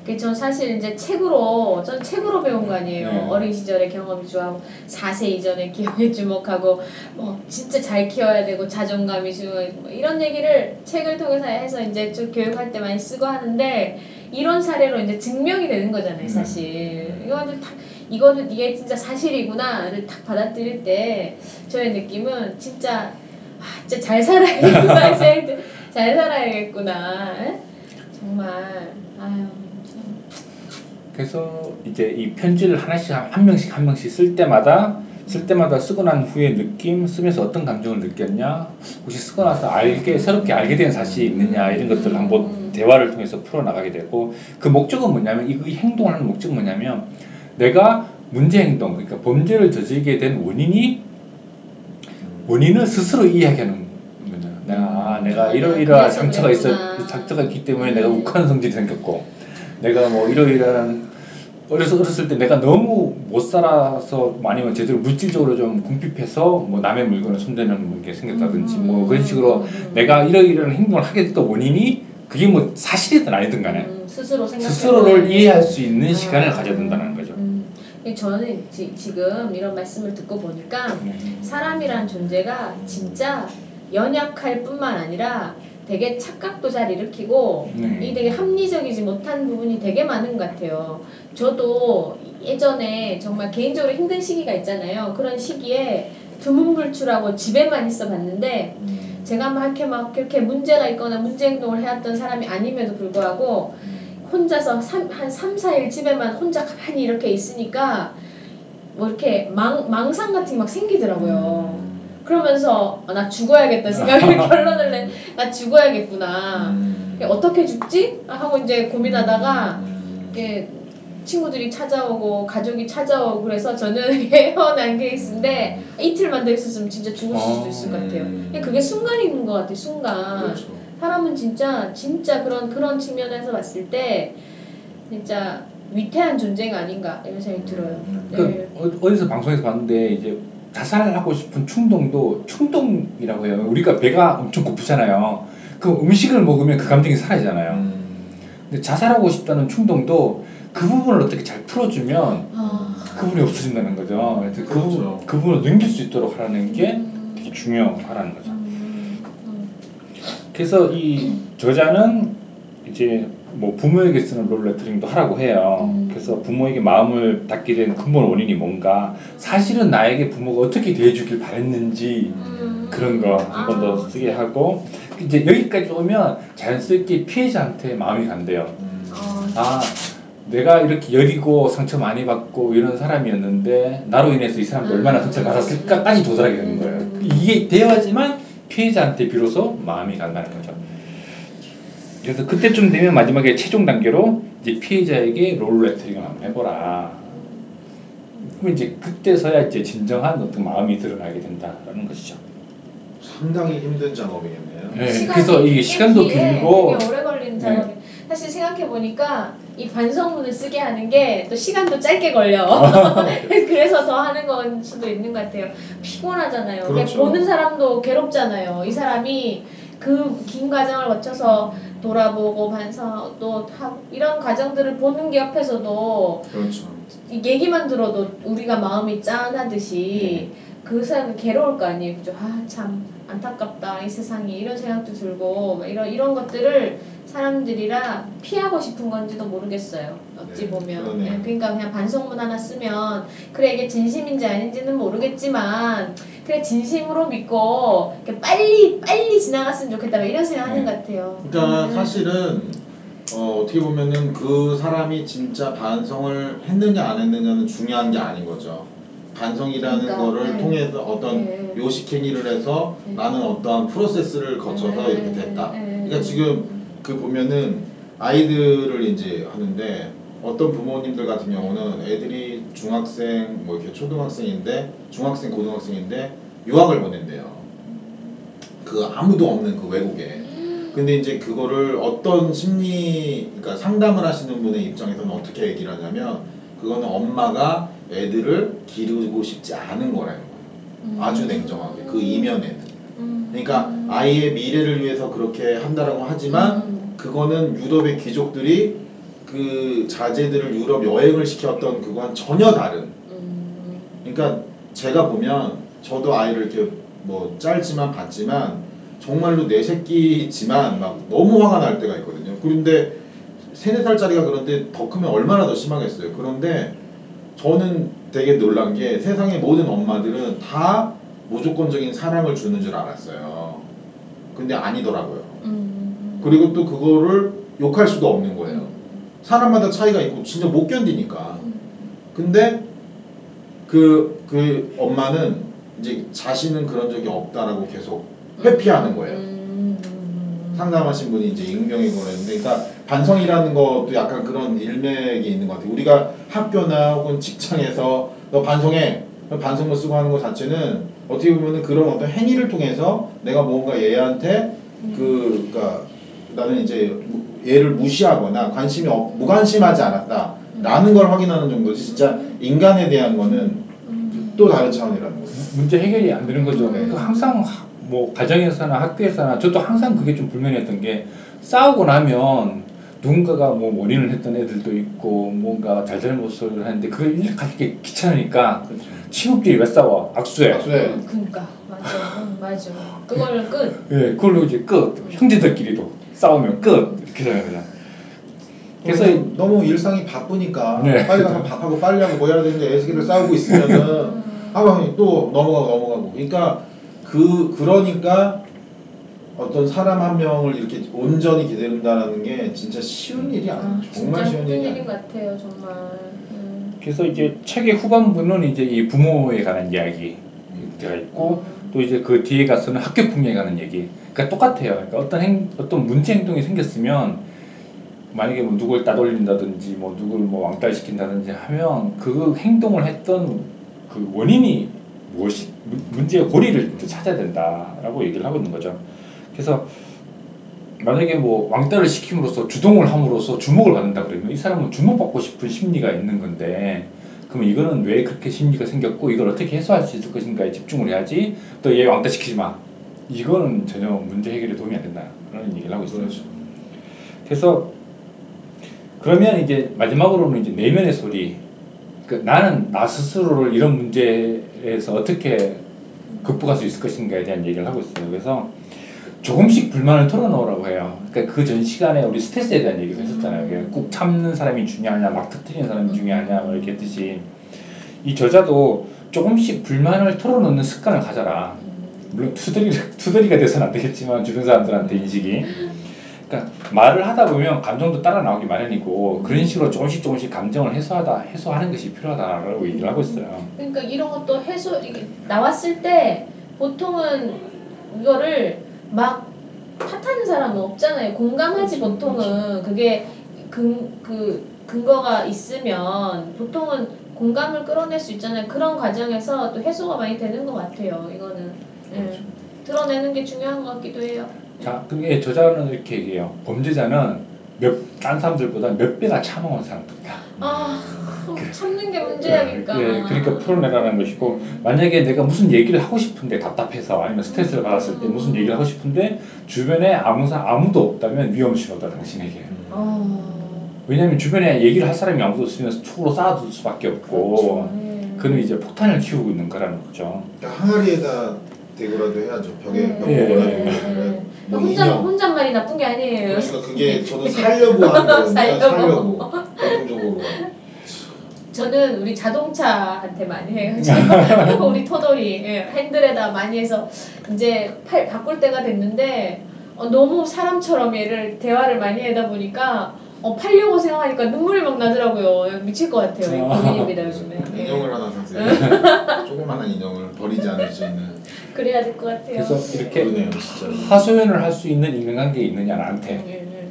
Speaker 4: 그 전 사실 이제 책으로 전 책으로 배운 거 아니에요.
Speaker 3: 네.
Speaker 4: 어린 시절의 경험 위주하고 4세 이전의 기억에 주목하고 뭐 진짜 잘 키워야 되고 자존감이 중요하고 뭐 이런 얘기를 책을 통해서 해서 이제 좀 교육할 때 많이 쓰고 하는데 이런 사례로 이제 증명이 되는 거잖아요, 사실. 이거는 딱 이거는 이게 진짜 사실이구나를 딱 받아들일 때 저의 느낌은 진짜 아, 진짜 잘 살아야겠구나, 잘 살아야겠구나. 에? 정말 아유 참.
Speaker 3: 그래서 이제 이 편지를 하나씩 한- 한 명씩 한 명씩 쓸 때마다 쓸 때마다 쓰고 난 후에 느낌 쓰면서 어떤 감정을 느꼈냐 혹시 쓰고 나서 알게 새롭게 알게 된 사실이 있느냐 이런 것들을 한번 대화를 통해서 풀어 나가게 되고 그 목적은 뭐냐면 이- 이 행동을 하는 목적은 뭐냐면 내가 문제 행동 그러니까 범죄를 저지르게 된 원인이 원인을 스스로 이야기하는 거죠. 내가 아, 내가
Speaker 4: 아,
Speaker 3: 이러이러한 상처가 있어. 상처가 있기 때문에
Speaker 4: 음.
Speaker 3: 내가 욱하는 성질이 생겼고 내가 뭐 이러이러한 어려서 어렸을 때 내가 너무 못 살아서 아니면 제대로 물질적으로 좀 궁핍해서 뭐 남의 물건을 손대는 게 생겼다든지 뭐 그런 식으로
Speaker 4: 음, 음, 음.
Speaker 3: 내가 이러이러한 행동을 하게 됐던 원인이 그게 뭐 사실이든 아니든 간에
Speaker 4: 음, 스스로
Speaker 3: 스스로를 이해할 수 있는
Speaker 4: 아,
Speaker 3: 시간을
Speaker 4: 아,
Speaker 3: 가져야 된다는 거죠.
Speaker 4: 음. 저는 지, 지금 이런 말씀을 듣고 보니까
Speaker 3: 네.
Speaker 4: 사람이란 존재가 진짜 연약할 뿐만 아니라 되게 착각도 잘 일으키고
Speaker 3: 네.
Speaker 4: 이 되게 합리적이지 못한 부분이 되게 많은 것 같아요. 저도 예전에 정말 개인적으로 힘든 시기가 있잖아요. 그런 시기에 두문불출하고 집에만 있어 봤는데
Speaker 5: 음.
Speaker 4: 제가 막 이렇게 막 이렇게 문제가 있거나 문제 행동을 해왔던 사람이 아님에도 불구하고 혼자서 삼, 한 3, 4일 집에만 혼자 가만히 이렇게 있으니까 뭐 이렇게 망, 망상 같은 게 막 생기더라고요.
Speaker 5: 음.
Speaker 4: 그러면서 아, 나 죽어야겠다 생각을 결론을 내. 나 죽어야겠구나.
Speaker 5: 음.
Speaker 4: 어떻게 죽지? 하고 이제 고민하다가
Speaker 5: 음.
Speaker 4: 이게 친구들이 찾아오고 가족이 찾아오고 그래서 저는 헤어난 케이스인데 이틀만 더 있었으면 진짜 죽을 수도
Speaker 3: 어.
Speaker 4: 있을 것 같아요.
Speaker 5: 음.
Speaker 4: 그냥 그게 순간이 있는 것 같아요. 순간.
Speaker 5: 그렇죠.
Speaker 4: 사람은 진짜 진짜 그런 그런 측면에서 봤을 때 진짜 위태한 존재가 아닌가 이런 생각이 들어요.
Speaker 5: 음.
Speaker 4: 네.
Speaker 3: 그러니까 어- 어디서 방송에서 봤는데 이제 자살하고 싶은 충동도 충동이라고 해요. 우리가 배가 엄청 고프잖아요. 그 음식을 먹으면 그 감정이 사라지잖아요.
Speaker 5: 음.
Speaker 3: 근데 자살하고 싶다는 충동도 그 부분을 어떻게 잘 풀어주면
Speaker 4: 아,
Speaker 3: 그 부분이 없어진다는 거죠. 그래서 그, 부분,
Speaker 5: 그렇죠.
Speaker 3: 그 부분을 넘길 수 있도록 하라는 게
Speaker 4: 음,
Speaker 3: 되게 중요하라는 거죠.
Speaker 4: 음, 음.
Speaker 3: 그래서 이 저자는 이제 뭐 부모에게 쓰는 롤 레터링도 하라고 해요.
Speaker 4: 음.
Speaker 3: 그래서 부모에게 마음을 닫게 된 근본 원인이 뭔가 사실은 나에게 부모가 어떻게 대해주길 바랬는지
Speaker 4: 음.
Speaker 3: 그런 거 한 번더
Speaker 4: 아.
Speaker 3: 쓰게 하고 이제 여기까지 오면 자연스럽게 피해자한테 마음이 간대요.
Speaker 5: 음.
Speaker 4: 아,
Speaker 3: 아 내가 이렇게 여리고 상처 많이 받고 이런 사람이었는데 나로 인해서 이 사람도 얼마나 상처를 받았을까까지 도달하게 되는 거예요. 이게 되어야지만 피해자한테 비로소 마음이 간다는 거죠. 그래서 그때쯤 되면 마지막에 최종 단계로 이제 피해자에게 롤 레터링을 한번 해보라. 그럼 이제 그때서야 이제 진정한 어떤 마음이 드러나게 된다라는 것이죠.
Speaker 5: 상당히 힘든 작업이겠네요.
Speaker 3: 네, 그래서 이게
Speaker 4: 꽤
Speaker 3: 시간도
Speaker 4: 길-
Speaker 3: 길고
Speaker 4: 오래 걸리는
Speaker 3: 네.
Speaker 4: 작업이. 사실 생각해 보니까 이 반성문을 쓰게 하는 게 또 시간도 짧게 걸려. 그래서 더 하는 건 수도 있는 것 같아요. 피곤하잖아요.
Speaker 5: 그렇죠.
Speaker 4: 보는 사람도 괴롭잖아요. 이 사람이 그 긴 과정을 거쳐서 돌아보고 또 하고 이런 과정들을 보는 게 옆에서도
Speaker 5: 그렇죠.
Speaker 4: 이 얘기만 들어도 우리가 마음이 짠하듯이 그 사람은 괴로울 거 아니에요. 그죠? 아, 참 안타깝다. 이 세상이 이런 생각도 들고 막 이런 이런 것들을 사람들이라 피하고 싶은 건지도 모르겠어요. 어찌
Speaker 5: 네,
Speaker 4: 보면.
Speaker 5: 그러네요.
Speaker 4: 예, 그러니까 그냥 반성문 하나 쓰면 그래 이게 진심인지 아닌지는 모르겠지만 그래 진심으로 믿고 이렇게 빨리 빨리 지나갔으면 좋겠다. 막 이런 생각하는
Speaker 3: 네.
Speaker 4: 것 같아요.
Speaker 5: 그러니까
Speaker 4: 음.
Speaker 5: 사실은 어, 어떻게 보면은 그 사람이 진짜 반성을 했느냐 안 했느냐는 중요한 게 아닌 거죠. 반성이라는
Speaker 4: 그러니까,
Speaker 5: 거를
Speaker 4: 네.
Speaker 5: 통해서 어떤
Speaker 4: 네.
Speaker 5: 요식 행위를 해서
Speaker 4: 네.
Speaker 5: 나는 어떠한 프로세스를 거쳐서
Speaker 4: 네.
Speaker 5: 이렇게 됐다.
Speaker 4: 네.
Speaker 5: 그러니까 지금 그 보면은 아이들을 이제 하는데 어떤 부모님들 같은 경우는 애들이 중학생 뭐 이렇게 초등학생인데 중학생 고등학생인데 유학을 보낸대요. 그 아무도 없는 그 외국에. 근데 이제 그거를 어떤 심리, 그러니까 상담을 하시는 분의 입장에서는 어떻게 얘기를 하냐면 그거는 엄마가 애들을 기르고 싶지 않은 거라는 거예요. 아주 냉정하게 그 이면에는.
Speaker 4: 음.
Speaker 5: 그러니까 아이의 미래를 위해서 그렇게 한다라고 하지만
Speaker 4: 음.
Speaker 5: 그거는 유럽의 귀족들이 그 자제들을 유럽 여행을 시켰던 그건 전혀 다른.
Speaker 4: 음.
Speaker 5: 그러니까 제가 보면 저도 아이를 이렇게 뭐 짧지만 봤지만 정말로 내 새끼지만 막 너무 화가 날 때가 있거든요. 그런데 세네 살짜리가 그런데 더 크면 얼마나 더 심하겠어요. 그런데 저는 되게 놀란 게 세상의 모든 엄마들은 다 무조건적인 사랑을 주는 줄 알았어요. 근데 아니더라고요.
Speaker 4: 음.
Speaker 5: 그리고 또 그거를 욕할 수도 없는 거예요. 사람마다 차이가 있고 진짜 못 견디니까. 근데 그, 그 엄마는 이제 자신은 그런 적이 없다라고 계속 회피하는 거예요.
Speaker 4: 음.
Speaker 5: 상담하신 분이 이제 익명의 거랬는데, 그러니까 반성이라는 것도 약간 그런 일맥이 있는 것 같아요. 우리가 학교나 혹은 직장에서 너 반성해. 반성문 쓰고 하는 것 자체는 어떻게 보면은 그런 어떤 행위를 통해서 내가 뭔가 얘한테 그, 그러니까 나는 이제 무- 얘를 무시하거나 관심이 없, 무관심하지 않았다. 라는 걸 확인하는 정도지 진짜 인간에 대한 거는
Speaker 4: 음.
Speaker 5: 또 다른 차원이라는 거죠.
Speaker 3: 문제 해결이 안 되는 거죠.
Speaker 4: 음.
Speaker 3: 그 항상 하- 뭐 가정에서나 학교에서나 저도 항상 그게 좀 불만이었던 게 싸우고 나면 누군가가 뭐 원인을 했던 애들도 있고 뭔가 잘잘못을 하는데 그걸 일일이 게 귀찮으니까
Speaker 5: 그렇죠.
Speaker 3: 친구끼리 왜 싸워 악수해
Speaker 5: 악수해.
Speaker 4: 음, 그니까 맞아, 응, 맞아. 그걸로 끝.
Speaker 3: 예 그걸로 이제 끝 형제들끼리도 싸우면 끝 이렇게 되는 거죠 그래서
Speaker 5: 그래서 너무 일상이 바쁘니까
Speaker 3: 네.
Speaker 5: 빨리 가서 밥하고 빨리 하고 뭐 해야 되는데 애기들 싸우고 있으면은 하고 또 넘어가고 넘어가고 그러니까 그 그러니까 어떤 사람 한 명을 이렇게 온전히 기다린다는 게 진짜 쉬운 일이 아니에요
Speaker 4: 아,
Speaker 5: 정말 쉬운 일이 아니에요
Speaker 4: 것 같아요, 정말. 음.
Speaker 3: 그래서 이제 책의 후반부는 이제 이 부모에 관한 이야기 가 있고 또 이제 그 뒤에 가서는 학교 풍경에 관한 얘기. 그러니까 똑같아요. 그러니까 어떤 행, 어떤 문제 행동이 생겼으면 만약에 뭐 누굴 따돌린다든지 뭐 누굴 뭐 왕따 시킨다든지 하면 그 행동을 했던 그 원인이 무엇이 문- 문제의 고리를 찾아야 된다라고 얘기를 하고 있는 거죠. 그래서 만약에 뭐 왕따를 시킴으로써 주동을 함으로써 주목을 받는다 그러면 이 사람은 주목받고 싶은 심리가 있는 건데 그러면 이거는 왜 그렇게 심리가 생겼고 이걸 어떻게 해소할 수 있을 것인가에 집중을 해야지 또 얘 왕따 시키지 마 이거는 전혀 문제 해결에 도움이 안 된다라는 얘기를 하고 있어요.
Speaker 5: 그렇죠.
Speaker 3: 그래서 그러면 이제 마지막으로는 이제 내면의 소리. 그 나는 나 스스로를 이런 문제에서 어떻게 극복할 수 있을 것인가에 대한 얘기를 하고 있어요. 그래서 조금씩 불만을 털어놓으라고 해요. 그러니까 그 전 시간에 우리 스트레스에 대한 얘기를 했었잖아요. 이게 꾹 참는 사람이 중요하냐, 막 터뜨리는 사람이 중요하냐, 뭐 이렇게 했듯이 이 저자도 조금씩 불만을 털어놓는 습관을 가져라. 물론 투덜이, 투덜이가 돼서는 안 되겠지만 주변 사람들한테 인식이 그러니까 말을 하다 보면 감정도 따라 나오기 마련이고 그런 식으로 조금씩 조금씩 감정을 해소하다 해소하는 것이 필요하다라고 얘기를 하고 있어요.
Speaker 4: 그러니까 이런 것도 해소 이게 나왔을 때 보통은 이거를 막 탓하는 사람은 없잖아요. 공감하지
Speaker 5: 그렇죠,
Speaker 4: 보통은 그게 근, 그 근거가 있으면 보통은 공감을 끌어낼 수 있잖아요. 그런 과정에서 또 해소가 많이 되는 것 같아요. 이거는 예.
Speaker 5: 그렇죠.
Speaker 4: 드러내는 게 중요한 것 같기도 해요.
Speaker 3: 자, 그게 저자는 이렇게 얘기해요. 범죄자는 몇, 딴 사람들보다 몇 배나 참아온 사람들이다.
Speaker 4: 아 참는 게 문제야 그러니까.
Speaker 3: 예, 그러니까 풀어내라는 것이고 만약에 내가 무슨 얘기를 하고 싶은데 답답해서 아니면 스트레스를 받았을 때 무슨 얘기를 하고 싶은데 주변에 아무 사 아무도 없다면 위험 신호다 당신에게.
Speaker 5: 음.
Speaker 4: 어,
Speaker 3: 왜냐하면 주변에 얘기를 할 사람이 아무도 없으면 속으로 쌓아둘 수밖에 없고
Speaker 4: 그렇죠. 예.
Speaker 3: 그는 이제 폭탄을 키우고 있는 거라는 거죠.
Speaker 5: 그러니까 항아리에다 대고라도 해야죠 벽에
Speaker 4: 음,
Speaker 5: 벽보라도
Speaker 3: 예,
Speaker 5: 그래. 뭐
Speaker 4: 혼자
Speaker 5: 인형.
Speaker 4: 혼잣말이 나쁜 게 아니에요.
Speaker 5: 그러니까 그게 저는 살려고 하는 거거든요
Speaker 4: 살려고.
Speaker 5: 살려고
Speaker 4: 저는 우리 자동차한테 많이 해요. 지금 우리 토돌이 예, 핸들에다 많이 해서 이제 팔 바꿀 때가 됐는데 어, 너무 사람처럼 얘를 대화를 많이 하다 보니까 어, 팔려고 생각하니까 눈물이 막 나더라고요. 미칠 것 같아요.
Speaker 3: 아.
Speaker 4: 고민입니다 요즘에. 예.
Speaker 5: 인형을 하나 사세요 조그만한 인형을 버리지 않을 수 있는
Speaker 4: 그래야 될 것 같아요.
Speaker 3: 그래서 이렇게
Speaker 5: 그러네요 진짜로
Speaker 3: 하소연을 할 수 있는 인간관계에 있느냐 나한테
Speaker 4: 예, 예.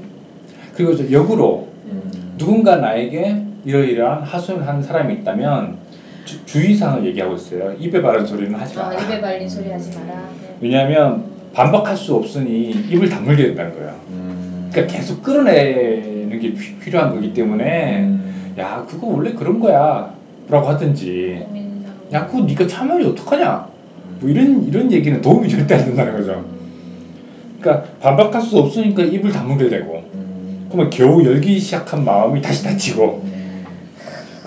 Speaker 3: 그리고 저 역으로
Speaker 5: 음.
Speaker 3: 누군가 나에게 이러이러한 하소연을 하는 사람이 있다면 주, 주의사항을 얘기하고 있어요. 입에 바른 소리는 하지
Speaker 4: 아,
Speaker 3: 마라.
Speaker 4: 입에 발린 소리 하지 마라. 예.
Speaker 3: 왜냐하면 반박할 수 없으니 입을 다물게 된다는 거예요.
Speaker 5: 음.
Speaker 3: 그러니까 계속 끌어내는 게 피- 필요한 거기 때문에
Speaker 5: 음.
Speaker 3: 야 그거 원래 그런 거야 라고 하든지. 야 그거 네가 참으면 어떡하냐 뭐 이런 이런 얘기는 도움이 절대 안 된다는 거죠. 그러니까 반박할 수 없으니까 입을 다물게 되고
Speaker 5: 음.
Speaker 3: 그러면 겨우 열기 시작한 마음이 다시
Speaker 5: 음.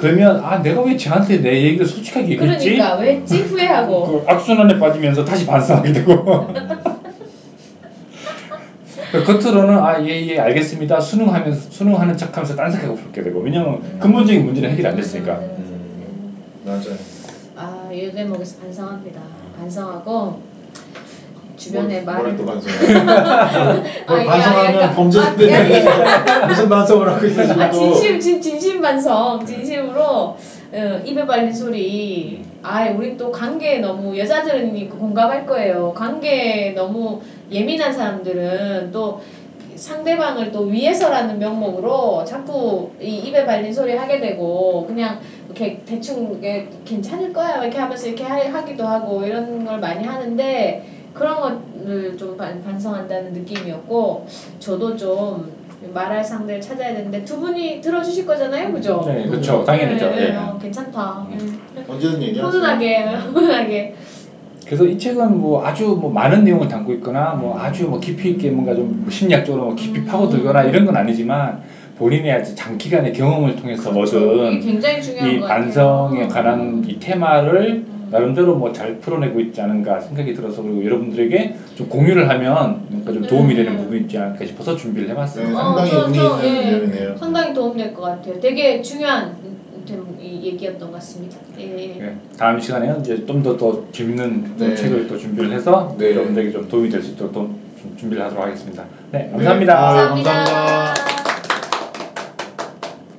Speaker 3: 그러면 아 내가 왜 쟤한테 내 얘기를 솔직하게 얘기했지?
Speaker 4: 그러니까 왜 했지 후회하고.
Speaker 3: 그 악순환에 빠지면서 다시 반성하게 되고 그 겉으로는 아예예 알겠습니다 수능하면서 수능하는 척하면서 딴색하고 풀게 되고 왜냐면 근본적인 문제는 해결이 안 됐으니까
Speaker 5: 음. 맞아요
Speaker 4: 아, 이 대목에서 반성합니다. 반성하고 주변에
Speaker 5: 뭘,
Speaker 4: 말을
Speaker 5: 뭘또 반성해?
Speaker 4: 아, 이게
Speaker 5: 반성하면 범죄자
Speaker 4: 아,
Speaker 5: 되는 무슨 반성을 하고 있어 지금
Speaker 4: 아
Speaker 5: 또.
Speaker 4: 진심 진, 진심 반성 진심으로 어, 입에 발린 소리. 아 우린 또 관계에 너무 여자들은 공감할 거예요. 관계에 너무 예민한 사람들은 또 상대방을 또 위해서라는 명목으로 자꾸 이 입에 발린 소리 하게 되고 그냥 이렇게 대충 이게 괜찮을 거야. 이렇게 하면서 이렇게 하, 하기도 하고 이런 걸 많이 하는데 그런 것을 좀 반, 반성한다는 느낌이었고 저도 좀 말할 상대를 찾아야 되는데 두 분이 들어주실 거잖아요, 그죠?
Speaker 3: 네, 그렇죠. 당연히죠.
Speaker 4: 네, 네,
Speaker 3: 예.
Speaker 4: 어, 괜찮다.
Speaker 3: 음.
Speaker 4: 네.
Speaker 5: 언제든 얘기하세요.
Speaker 4: 훈훈하게, 훈훈하게.
Speaker 3: 그래서 이 책은 뭐 아주 뭐 많은 내용을 담고 있거나 뭐 아주 뭐 깊이 있게 뭔가 좀 심리학적으로 뭐 깊이
Speaker 4: 음.
Speaker 3: 파고들거나 이런 건 아니지만 본인의 아주 장기간의 경험을 통해서
Speaker 4: 그렇죠.
Speaker 3: 얻은
Speaker 4: 굉장히 중요한
Speaker 3: 이. 반성에 관한 이 테마를
Speaker 4: 음.
Speaker 3: 나름대로 뭐 잘 풀어내고 있지 않은가 생각이 들어서 그리고 여러분들에게 좀 공유를 하면 뭔가 좀 도움이
Speaker 4: 음.
Speaker 3: 되는 부분이 있지 않을까 싶어서 준비를
Speaker 5: 네,
Speaker 3: 해봤습니다.
Speaker 4: 어,
Speaker 5: 상당히
Speaker 4: 저-
Speaker 5: 의미
Speaker 4: 저,
Speaker 5: 있는
Speaker 4: 예.
Speaker 5: 내용이네요.
Speaker 4: 상당히 도움될 것 같아요. 되게 중요한 얘기였던 것 같습니다. 예.
Speaker 3: 네, 다음 시간에는 이제 좀 더 더 재밌는 또
Speaker 5: 네.
Speaker 3: 책을 또 준비를 해서
Speaker 5: 네.
Speaker 3: 여러분들에게 좀 도움이 될 수 있도록 또좀 준비를 하도록 하겠습니다. 네,
Speaker 5: 네.
Speaker 3: 감사합니다.
Speaker 5: 아유,
Speaker 4: 감사합니다.
Speaker 5: 감사합니다.